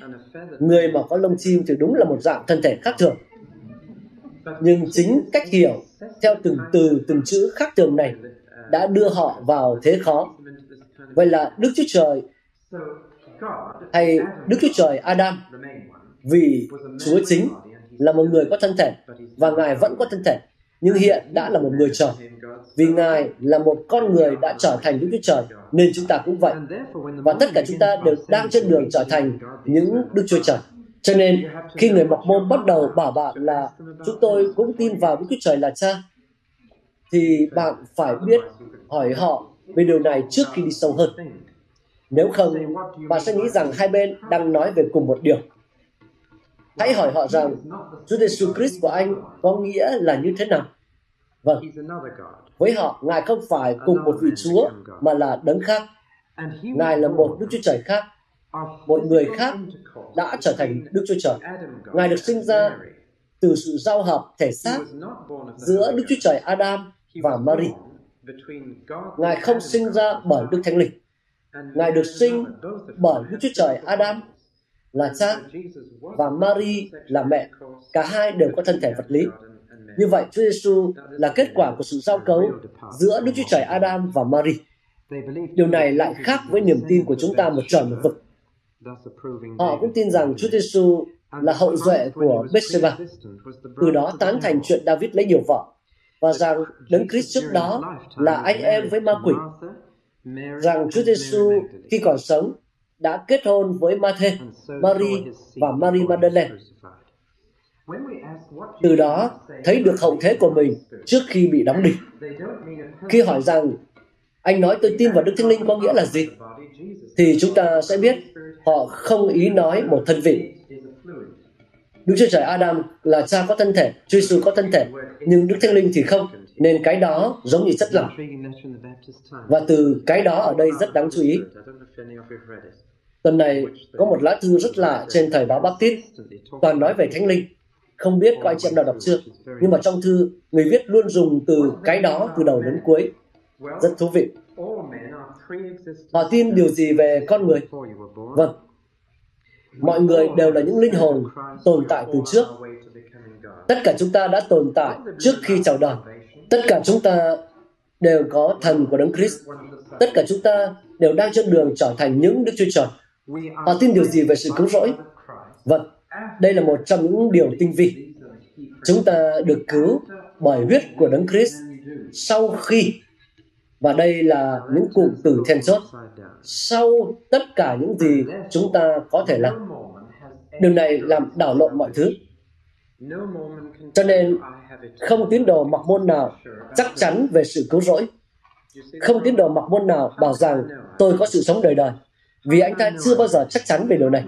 Người mà có lông chim thì đúng là một dạng thân thể khác thường. Nhưng chính cách hiểu theo từng từ, từng chữ khác thường này đã đưa họ vào thế khó. Vậy là Đức Chúa Trời hay Đức Chúa Trời Adam vì Chúa chính là một người có thân thể và Ngài vẫn có thân thể nhưng hiện đã là một người trời. Vì Ngài là một con người đã trở thành Đức Chúa Trời, nên chúng ta cũng vậy. Và tất cả chúng ta đều đang trên đường trở thành những Đức Chúa Trời. Cho nên, khi người mọc môn bắt đầu bảo bạn là chúng tôi cũng tin vào Đức Chúa Trời là cha, thì bạn phải biết hỏi họ về điều này trước khi đi sâu hơn. Nếu không, bạn sẽ nghĩ rằng hai bên đang nói về cùng một điều. Hãy hỏi họ rằng Chúa Giêsu Christ của anh có nghĩa là như thế nào? Vâng, với họ, Ngài không phải cùng một vị Chúa mà là đấng khác. Ngài là một Đức Chúa Trời khác, một người khác đã trở thành Đức Chúa Trời. Ngài được sinh ra từ sự giao hợp thể xác giữa Đức Chúa Trời Adam và Mary. Ngài không sinh ra bởi Đức Thánh Linh. Ngài được sinh bởi Đức Chúa Trời Adam là cha và Mary là mẹ. Cả hai đều có thân thể vật lý. Như vậy, Chúa Giêsu là kết quả của sự giao cấu giữa Đức Chúa Trời Adam và Mary. Điều này lại khác với niềm tin của chúng ta một trời một vực. Họ cũng tin rằng Chúa Giêsu là hậu duệ của Bethsheba, từ đó tán thành chuyện David lấy nhiều vợ, và rằng Đấng Christ trước đó là anh em với ma quỷ, rằng Chúa Giêsu khi còn sống đã kết hôn với Matthew, Mary và Mary Magdalene. Từ đó, thấy được hậu thế của mình trước khi bị đóng đinh. Khi hỏi rằng, anh nói tôi tin vào Đức Thánh Linh có nghĩa là gì? Thì chúng ta sẽ biết họ không ý nói một thân vị. Đức Chúa Trời Adam là cha có thân thể, Chúa Giêsu có thân thể, nhưng Đức Thánh Linh thì không. Nên cái đó giống như chất lỏng. Và từ cái đó ở đây rất đáng chú ý. Tuần này có một lá thư rất lạ trên thời báo Baptist, toàn nói về Thánh Linh. Không biết có anh chị em nào đọc chưa? Nhưng mà trong thư, người viết luôn dùng từ cái đó từ đầu đến cuối. Rất thú vị. Họ tin điều gì về con người? Vâng. Mọi người đều là những linh hồn tồn tại từ trước. Tất cả chúng ta đã tồn tại trước khi chào đời. Tất cả chúng ta đều có thần của Đấng Christ. Tất cả chúng ta đều đang trên đường trở thành những Đức Chúa Trời. Họ tin điều gì về sự cứu rỗi? Vâng, đây là một trong những điều tinh vi. Chúng ta được cứu bởi huyết của Đấng Christ sau khi và đây là những cụm từ then chốt. Sau tất cả những gì chúng ta có thể làm, điều này làm đảo lộn mọi thứ. Cho nên, không tín đồ mặc môn nào chắc chắn về sự cứu rỗi. Không tín đồ mặc môn nào bảo rằng, tôi có sự sống đời đời. Vì anh ta chưa bao giờ chắc chắn về điều này.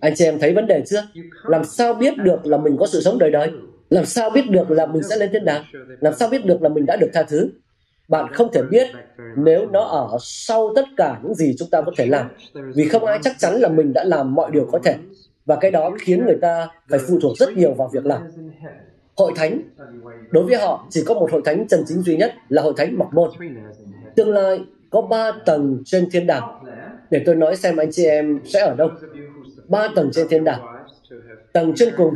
Anh chị em thấy vấn đề chưa? Làm sao biết được là mình có sự sống đời đời? Làm sao biết được là mình sẽ lên thiên đàng? Làm sao biết được là mình đã được tha thứ? Bạn không thể biết nếu nó ở sau tất cả những gì chúng ta có thể làm. Vì không ai chắc chắn là mình đã làm mọi điều có thể. Và cái đó khiến người ta phải phụ thuộc rất nhiều vào việc làm. Hội thánh, đối với họ, chỉ có một hội thánh chân chính duy nhất là hội thánh mọc môn. Tương lai có ba tầng trên thiên đàng. Để tôi nói xem anh chị em sẽ ở đâu. Ba tầng trên thiên đàng. Tầng trên cùng,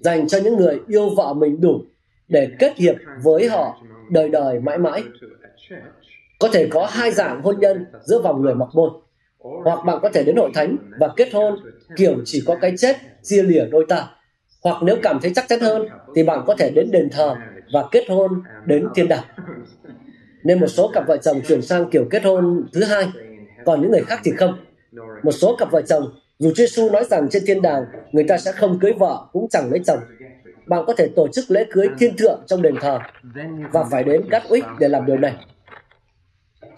dành cho những người yêu vợ mình đủ để kết hiệp với họ đời đời mãi mãi. Có thể có hai dạng hôn nhân giữa vòng người mặc môn. Hoặc bạn có thể đến hội thánh và kết hôn kiểu chỉ có cái chết chia lìa đôi ta. Hoặc nếu cảm thấy chắc chắn hơn thì bạn có thể đến đền thờ và kết hôn đến thiên đàng. Nên một số cặp vợ chồng chuyển sang kiểu kết hôn thứ hai, còn những người khác thì không. Một số cặp vợ chồng, dù Chúa Giêsu nói rằng trên thiên đàng người ta sẽ không cưới vợ cũng chẳng lấy chồng, bạn có thể tổ chức lễ cưới thiên thượng trong đền thờ và phải đến Gatwick để làm điều này.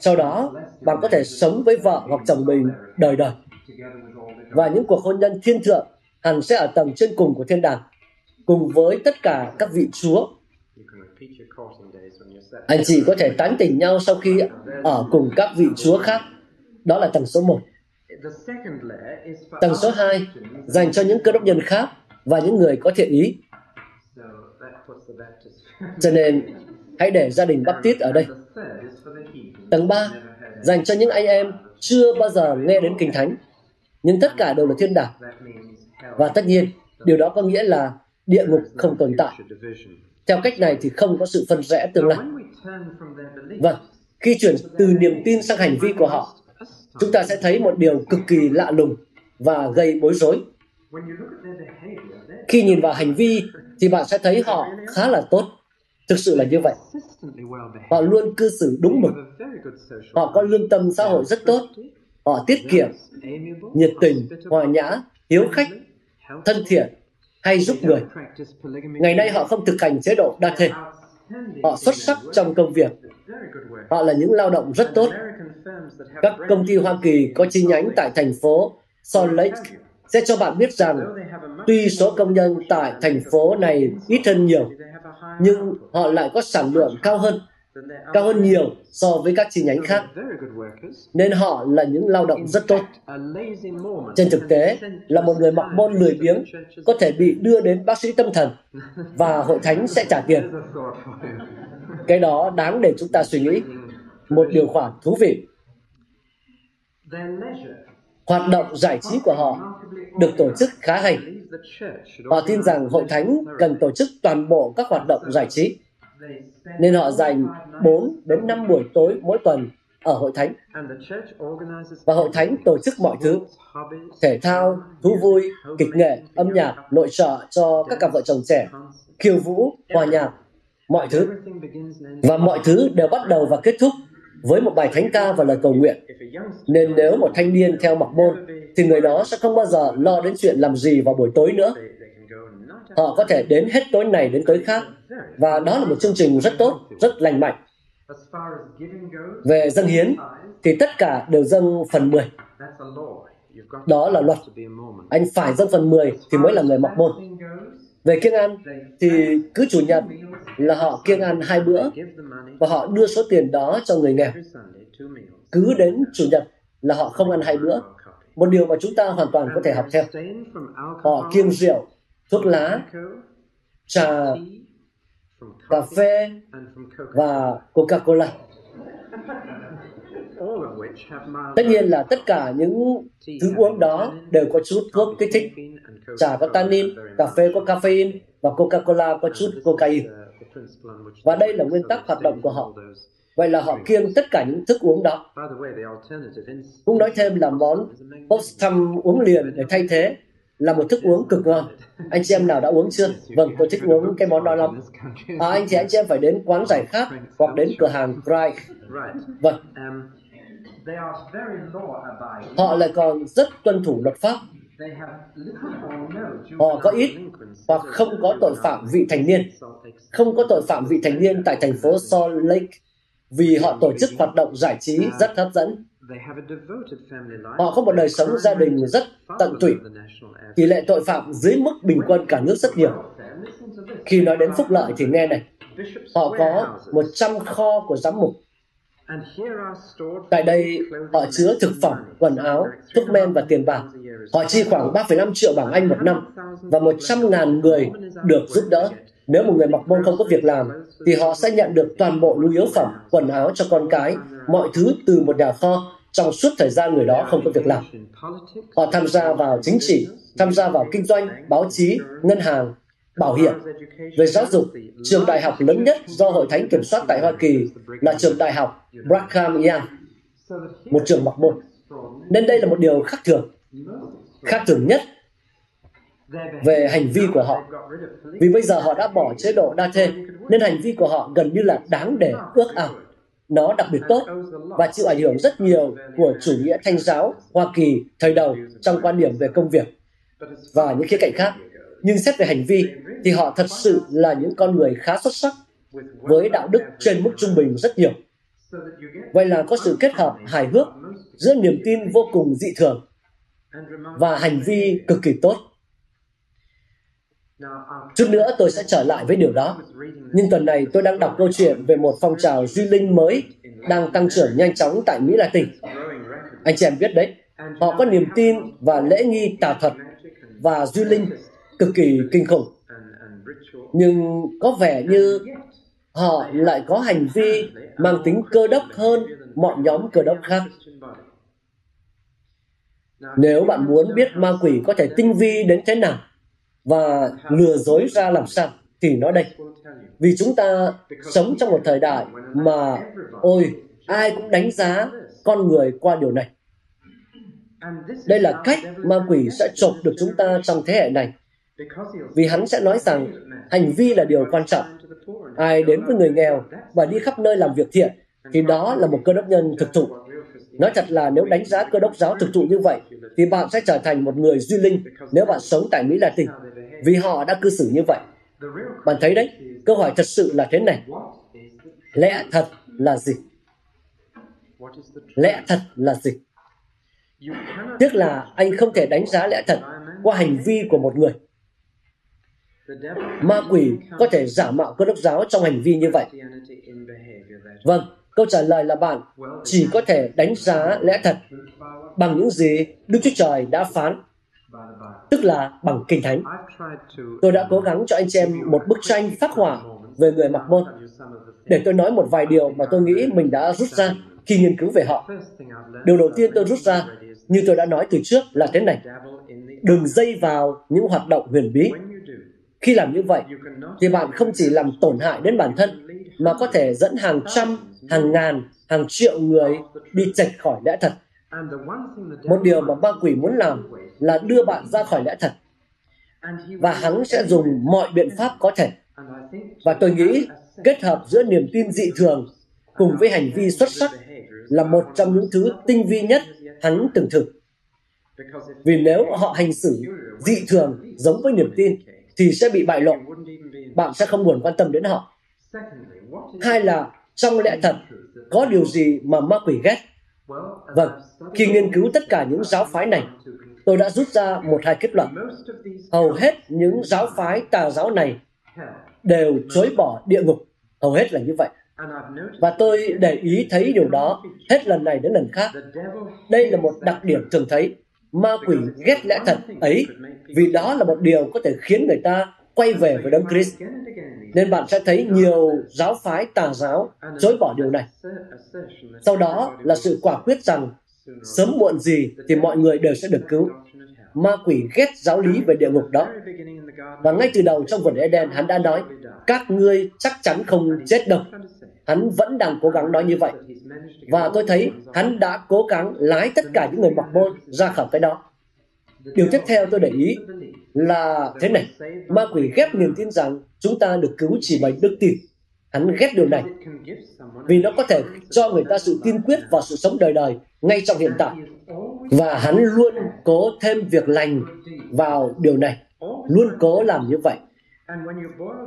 Sau đó, bạn có thể sống với vợ hoặc chồng mình đời đời. Và những cuộc hôn nhân thiên thượng hẳn sẽ ở tầng trên cùng của thiên đàng, cùng với tất cả các vị chúa. Anh chị có thể tán tỉnh nhau sau khi ở cùng các vị chúa khác. Đó là tầng số 1. Tầng số 2 dành cho những cơ đốc nhân khác và những người có thiện ý. Cho nên, hãy để gia đình Baptist ở đây. Tầng 3 dành cho những anh em chưa bao giờ nghe đến Kinh Thánh, nhưng tất cả đều là thiên đàng. Và tất nhiên, điều đó có nghĩa là địa ngục không tồn tại. Theo cách này thì không có sự phân rẽ tương lai. Vâng, khi chuyển từ niềm tin sang hành vi của họ, chúng ta sẽ thấy một điều cực kỳ lạ lùng và gây bối rối. Khi nhìn vào hành vi thì bạn sẽ thấy họ khá là tốt. Thực sự là như vậy. Họ luôn cư xử đúng mực. Họ có lương tâm xã hội rất tốt. Họ tiết kiệm, nhiệt tình, hòa nhã, hiếu khách, thân thiện, hay giúp người. Ngày nay họ không thực hành chế độ đa thể. Họ xuất sắc trong công việc. Họ là những lao động rất tốt. Các công ty Hoa Kỳ có chi nhánh tại thành phố Salt Lake sẽ cho bạn biết rằng tuy số công nhân tại thành phố này ít hơn nhiều, nhưng họ lại có sản lượng cao hơn cao hơn nhiều so với các chi nhánh khác, nên họ là những lao động rất tốt. Trên thực tế, là một người mặc môn lười biếng có thể bị đưa đến bác sĩ tâm thần và hội thánh sẽ trả tiền. Cái đó đáng để chúng ta suy nghĩ. Một điều khoản thú vị. Hoạt động giải trí của họ được tổ chức khá hay. Họ tin rằng hội thánh cần tổ chức toàn bộ các hoạt động giải trí nên họ dành 4 đến 5 buổi tối mỗi tuần ở hội thánh. Và hội thánh tổ chức mọi thứ, thể thao, thú vui, kịch nghệ, âm nhạc, nội trợ cho các cặp vợ chồng trẻ, khiêu vũ, hòa nhạc, mọi thứ. Và mọi thứ đều bắt đầu và kết thúc với một bài thánh ca và lời cầu nguyện. Nên nếu một thanh niên theo mặc môn, thì người đó sẽ không bao giờ lo đến chuyện làm gì vào buổi tối nữa. Họ có thể đến hết tối này đến tối khác và đó là một chương trình rất tốt, rất lành mạnh. Về dâng hiến, thì tất cả đều dâng phần 10. Đó là luật. Anh phải dâng phần 10 thì mới là người mặc môn. Về kiêng ăn, thì cứ chủ nhật là họ kiêng ăn hai bữa và họ đưa số tiền đó cho người nghèo. Cứ đến chủ nhật là họ không ăn hai bữa. Một điều mà chúng ta hoàn toàn có thể học theo. Họ kiêng rượu, thuốc lá, trà, cà phê và Coca-Cola. Tất nhiên là tất cả những thứ uống đó đều có chút thuốc kích thích. Trà có tannin, cà phê có caffeine và Coca-Cola có chút cocaine. Và đây là nguyên tắc hoạt động của họ. Vậy là họ kiêng tất cả những thức uống đó. Cũng nói thêm là món Postam uống liền để thay thế là một thức uống cực ngon. Anh chị em nào đã uống chưa? Vâng, tôi thích uống cái món đó lắm. À, anh chị anh chị em phải đến quán giải khát hoặc đến cửa hàng Pride. Vâng. Họ lại còn rất tuân thủ luật pháp. Họ có ít hoặc không có tội phạm vị thành niên. Không có tội phạm vị thành niên tại thành phố Salt Lake vì họ tổ chức hoạt động giải trí rất hấp dẫn Họ có một đời sống gia đình rất tận tụy. Tỷ lệ tội phạm dưới mức bình quân cả nước rất nhiều. Khi nói đến phúc lợi thì nghe này, họ có 100 kho của giám mục. Tại đây, họ chứa thực phẩm, quần áo, thuốc men và tiền bạc. Họ chi khoảng 3,5 triệu bảng Anh một năm và 100.000 người được giúp đỡ. Nếu một người mặc môn không có việc làm, thì họ sẽ nhận được toàn bộ nhu yếu phẩm, quần áo cho con cái, mọi thứ từ một nhà kho trong suốt thời gian người đó không có việc làm. Họ tham gia vào chính trị, tham gia vào kinh doanh, báo chí, ngân hàng, bảo hiểm. Về giáo dục, trường đại học lớn nhất do Hội Thánh kiểm soát tại Hoa Kỳ là trường đại học Brigham Young, một trường mặc môn. Nên đây là một điều khác thường. Khác thường nhất về hành vi của họ. Vì bây giờ họ đã bỏ chế độ đa thê, nên hành vi của họ gần như là đáng để ước ao nó đặc biệt tốt và chịu ảnh hưởng rất nhiều của chủ nghĩa thanh giáo Hoa Kỳ thời đầu trong quan điểm về công việc và những khía cạnh khác. Nhưng xét về hành vi thì họ thật sự là những con người khá xuất sắc với đạo đức trên mức trung bình rất nhiều. Vậy là có sự kết hợp hài hước giữa niềm tin vô cùng dị thường và hành vi cực kỳ tốt. Chút nữa tôi sẽ trở lại với điều đó. Nhưng tuần này tôi đang đọc câu chuyện về một phong trào duy linh mới đang tăng trưởng nhanh chóng tại Mỹ Latin. Anh chị em biết đấy, họ có niềm tin và lễ nghi tà thuật và duy linh cực kỳ kinh khủng. Nhưng có vẻ như họ lại có hành vi mang tính cơ đốc hơn mọi nhóm cơ đốc khác. Nếu bạn muốn biết ma quỷ có thể tinh vi đến thế nào, và lừa dối ra làm sao thì nó đây. Vì chúng ta sống trong một thời đại mà ôi ai cũng đánh giá con người qua điều này. Đây là cách ma quỷ sẽ chộp được chúng ta trong thế hệ này. Vì hắn sẽ nói rằng hành vi là điều quan trọng. Ai đến với người nghèo và đi khắp nơi làm việc thiện thì đó là một cơ đốc nhân thực thụ nói thật là nếu đánh giá cơ đốc giáo thực thụ như vậy thì bạn sẽ trở thành một người duy linh nếu bạn sống tại mỹ latin vì họ đã cư xử như vậy. Bạn thấy đấy, câu hỏi thật sự là thế này. Lẽ thật là gì? Lẽ thật là gì? Tức là anh không thể đánh giá lẽ thật qua hành vi của một người. Ma quỷ có thể giả mạo cơ đốc giáo trong hành vi như vậy. Vâng, câu trả lời là bạn chỉ có thể đánh giá lẽ thật bằng những gì Đức Chúa Trời đã phán, tức là bằng Kinh Thánh. Tôi đã cố gắng cho anh chị em một bức tranh phát họa về người mặc môn để tôi nói một vài điều mà tôi nghĩ mình đã rút ra khi nghiên cứu về họ. Điều đầu tiên tôi rút ra, như tôi đã nói từ trước là thế này. Đừng dây vào những hoạt động huyền bí. Khi làm như vậy, thì bạn không chỉ làm tổn hại đến bản thân, mà có thể dẫn hàng trăm, hàng ngàn, hàng triệu người đi chệch khỏi lẽ thật. Một điều mà ma quỷ muốn làm là đưa bạn ra khỏi lẽ thật. Và hắn sẽ dùng mọi biện pháp có thể. Và tôi nghĩ kết hợp giữa niềm tin dị thường cùng với hành vi xuất sắc là một trong những thứ tinh vi nhất hắn từng thử. Vì nếu họ hành xử dị thường giống với niềm tin thì sẽ bị bại lộ. Bạn sẽ không buồn quan tâm đến họ. Hai là trong lẽ thật có điều gì mà ma quỷ ghét? Vâng, khi nghiên cứu tất cả những giáo phái này, tôi đã rút ra một hai kết luận. Hầu hết những giáo phái tà giáo này đều chối bỏ địa ngục. Hầu hết là như vậy. Và tôi để ý thấy điều đó hết lần này đến lần khác. Đây là một đặc điểm thường thấy. Ma quỷ ghét lẽ thật ấy vì đó là một điều có thể khiến người ta quay về với Đấng Christ. Nên bạn sẽ thấy nhiều giáo phái tà giáo chối bỏ điều này. Sau đó là sự quả quyết rằng sớm muộn gì thì mọi người đều sẽ được cứu. Ma quỷ ghét giáo lý về địa ngục đó. Và ngay từ đầu trong vườn Eden, hắn đã nói, các ngươi chắc chắn không chết đâu. Hắn vẫn đang cố gắng nói như vậy. Và tôi thấy hắn đã cố gắng lái tất cả những người mặc môn ra khỏi cái đó. Điều tiếp theo tôi để ý là thế này. Ma quỷ ghép niềm tin rằng chúng ta được cứu chỉ bằng đức tin. Hắn ghét điều này vì nó có thể cho người ta sự tin quyết vào sự sống đời đời ngay trong hiện tại. Và hắn luôn cố thêm việc lành vào điều này. Luôn cố làm như vậy.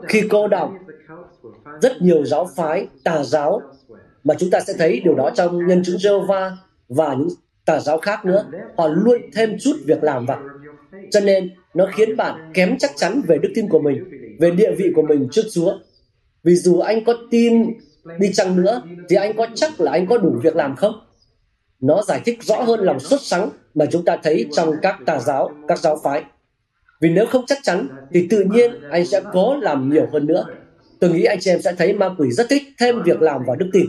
Khi cô đọc rất nhiều giáo phái, tà giáo mà chúng ta sẽ thấy điều đó trong nhân chứng Jehovah và những tà giáo khác nữa. Họ luôn thêm chút việc làm vào. Cho nên nó khiến bạn kém chắc chắn về đức tin của mình, về địa vị của mình trước Chúa. Vì dù anh có tin đi chăng nữa, thì anh có chắc là anh có đủ việc làm không? Nó giải thích rõ hơn lòng xuất sắng mà chúng ta thấy trong các tà giáo, các giáo phái. Vì nếu không chắc chắn, thì tự nhiên anh sẽ cố làm nhiều hơn nữa. Tôi nghĩ anh chị em sẽ thấy ma quỷ rất thích thêm việc làm vào đức tin.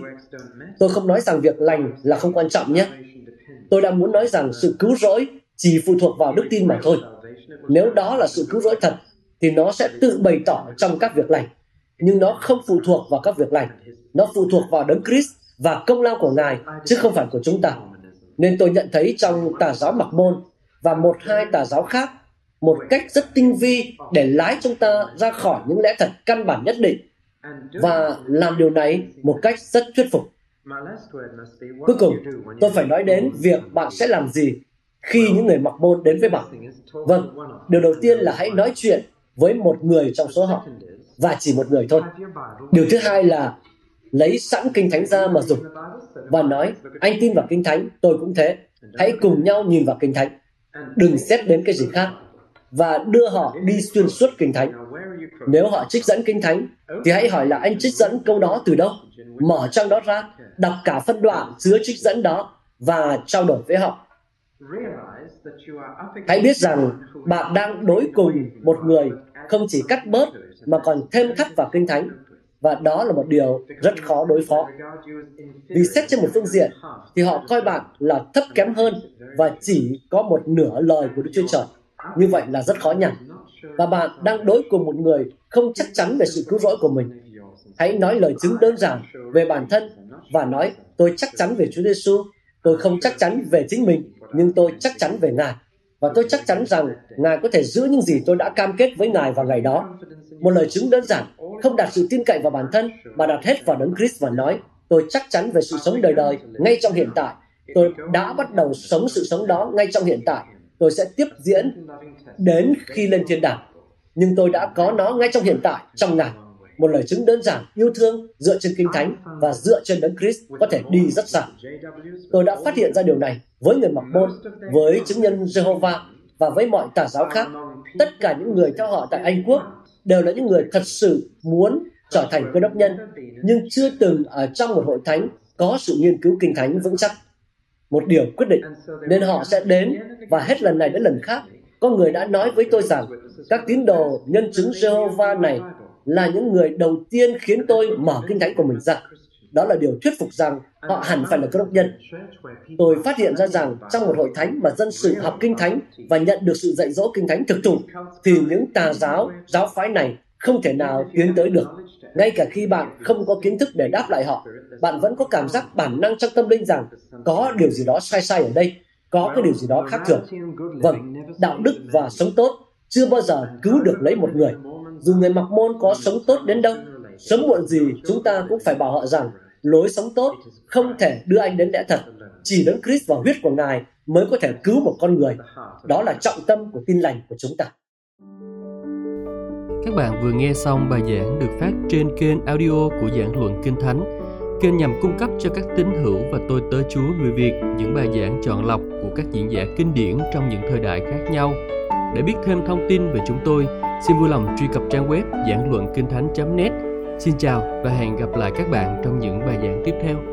Tôi không nói rằng việc lành là không quan trọng nhé. Tôi đang muốn nói rằng sự cứu rỗi chỉ phụ thuộc vào đức tin mà thôi. Nếu đó là sự cứu rỗi thật, thì nó sẽ tự bày tỏ trong các việc lành. Nhưng nó không phụ thuộc vào các việc lành. Nó phụ thuộc vào đấng Christ và công lao của Ngài, chứ không phải của chúng ta. Nên tôi nhận thấy trong tà giáo mặc môn và một hai tà giáo khác một cách rất tinh vi để lái chúng ta ra khỏi những lẽ thật căn bản nhất định và làm điều này một cách rất thuyết phục. Cuối cùng, tôi phải nói đến việc bạn sẽ làm gì khi những người mặc môn đến với bạn. Vâng, điều đầu tiên là hãy nói chuyện với một người trong số họ và chỉ một người thôi. Điều thứ hai là lấy sẵn kinh thánh ra mà dùng và nói anh tin vào kinh thánh, tôi cũng thế. Hãy cùng nhau nhìn vào kinh thánh. Đừng xét đến cái gì khác và đưa họ đi xuyên suốt kinh thánh. Nếu họ trích dẫn kinh thánh, thì hãy hỏi là anh trích dẫn câu đó từ đâu? Mở trang đó ra, đọc cả phân đoạn chứa trích dẫn đó và trao đổi với họ. Hãy biết rằng bạn đang đối cùng một người không chỉ cắt bớt mà còn thêm thắt vào kinh thánh và đó là một điều rất khó đối phó. Vì xét trên một phương diện thì họ coi bạn là thấp kém hơn và chỉ có một nửa lời của Đức Chúa Trời. Như vậy là rất khó nhằn. Và bạn đang đối cùng một người không chắc chắn về sự cứu rỗi của mình. Hãy nói lời chứng đơn giản về bản thân và nói tôi chắc chắn về Chúa Giêsu, tôi không chắc chắn về chính mình, nhưng tôi chắc chắn về Ngài. Và tôi chắc chắn rằng Ngài có thể giữ những gì tôi đã cam kết với Ngài vào ngày đó. Một lời chứng đơn giản, không đặt sự tin cậy vào bản thân, mà đặt hết vào đấng Christ và nói, tôi chắc chắn về sự sống đời đời ngay trong hiện tại. Tôi đã bắt đầu sống sự sống đó ngay trong hiện tại tôi sẽ tiếp diễn đến khi lên thiên đàng. Nhưng tôi đã có nó ngay trong hiện tại, trong Ngài. Một lời chứng đơn giản, yêu thương, dựa trên Kinh Thánh và dựa trên Đấng Christ có thể đi rất xa. Tôi đã phát hiện ra điều này với người mặc môn, với chứng nhân Jehovah và với mọi tà giáo khác. Tất cả những người theo họ tại Anh Quốc đều là những người thật sự muốn trở thành cơ đốc nhân, nhưng chưa từng ở trong một hội thánh có sự nghiên cứu kinh thánh vững chắc. Một điều quyết định, nên họ sẽ đến và hết lần này đến lần khác, có người đã nói với tôi rằng các tín đồ nhân chứng Jehovah này là những người đầu tiên khiến tôi mở kinh thánh của mình ra. Đó là điều thuyết phục rằng họ hẳn phải là cơ đốc nhân. Tôi phát hiện ra rằng trong một hội thánh mà dân sự học kinh thánh và nhận được sự dạy dỗ kinh thánh thực thụ, thì những tà giáo, giáo phái này không thể nào tiến tới được. Ngay cả khi bạn không có kiến thức để đáp lại họ, bạn vẫn có cảm giác bản năng trong tâm linh rằng có điều gì đó sai sai ở đây, có cái điều gì đó khác thường. Vâng, đạo đức và sống tốt chưa bao giờ cứu được lấy một người. Dù người mặc môn có sống tốt đến đâu, sớm muộn gì chúng ta cũng phải bảo họ rằng lối sống tốt không thể đưa anh đến lẽ thật. Chỉ đấng Christ và huyết của Ngài mới có thể cứu một con người. Đó là trọng tâm của tin lành của chúng ta. Các bạn vừa nghe xong bài giảng được phát trên kênh audio của giảng luận Kinh Thánh. Kênh nhằm cung cấp cho các tín hữu và tôi tớ Chúa người Việt những bài giảng chọn lọc của các diễn giả kinh điển trong những thời đại khác nhau. Để biết thêm thông tin về chúng tôi, xin vui lòng truy cập trang web giảng luận kinh thánh.net. Xin chào và hẹn gặp lại các bạn trong những bài giảng tiếp theo.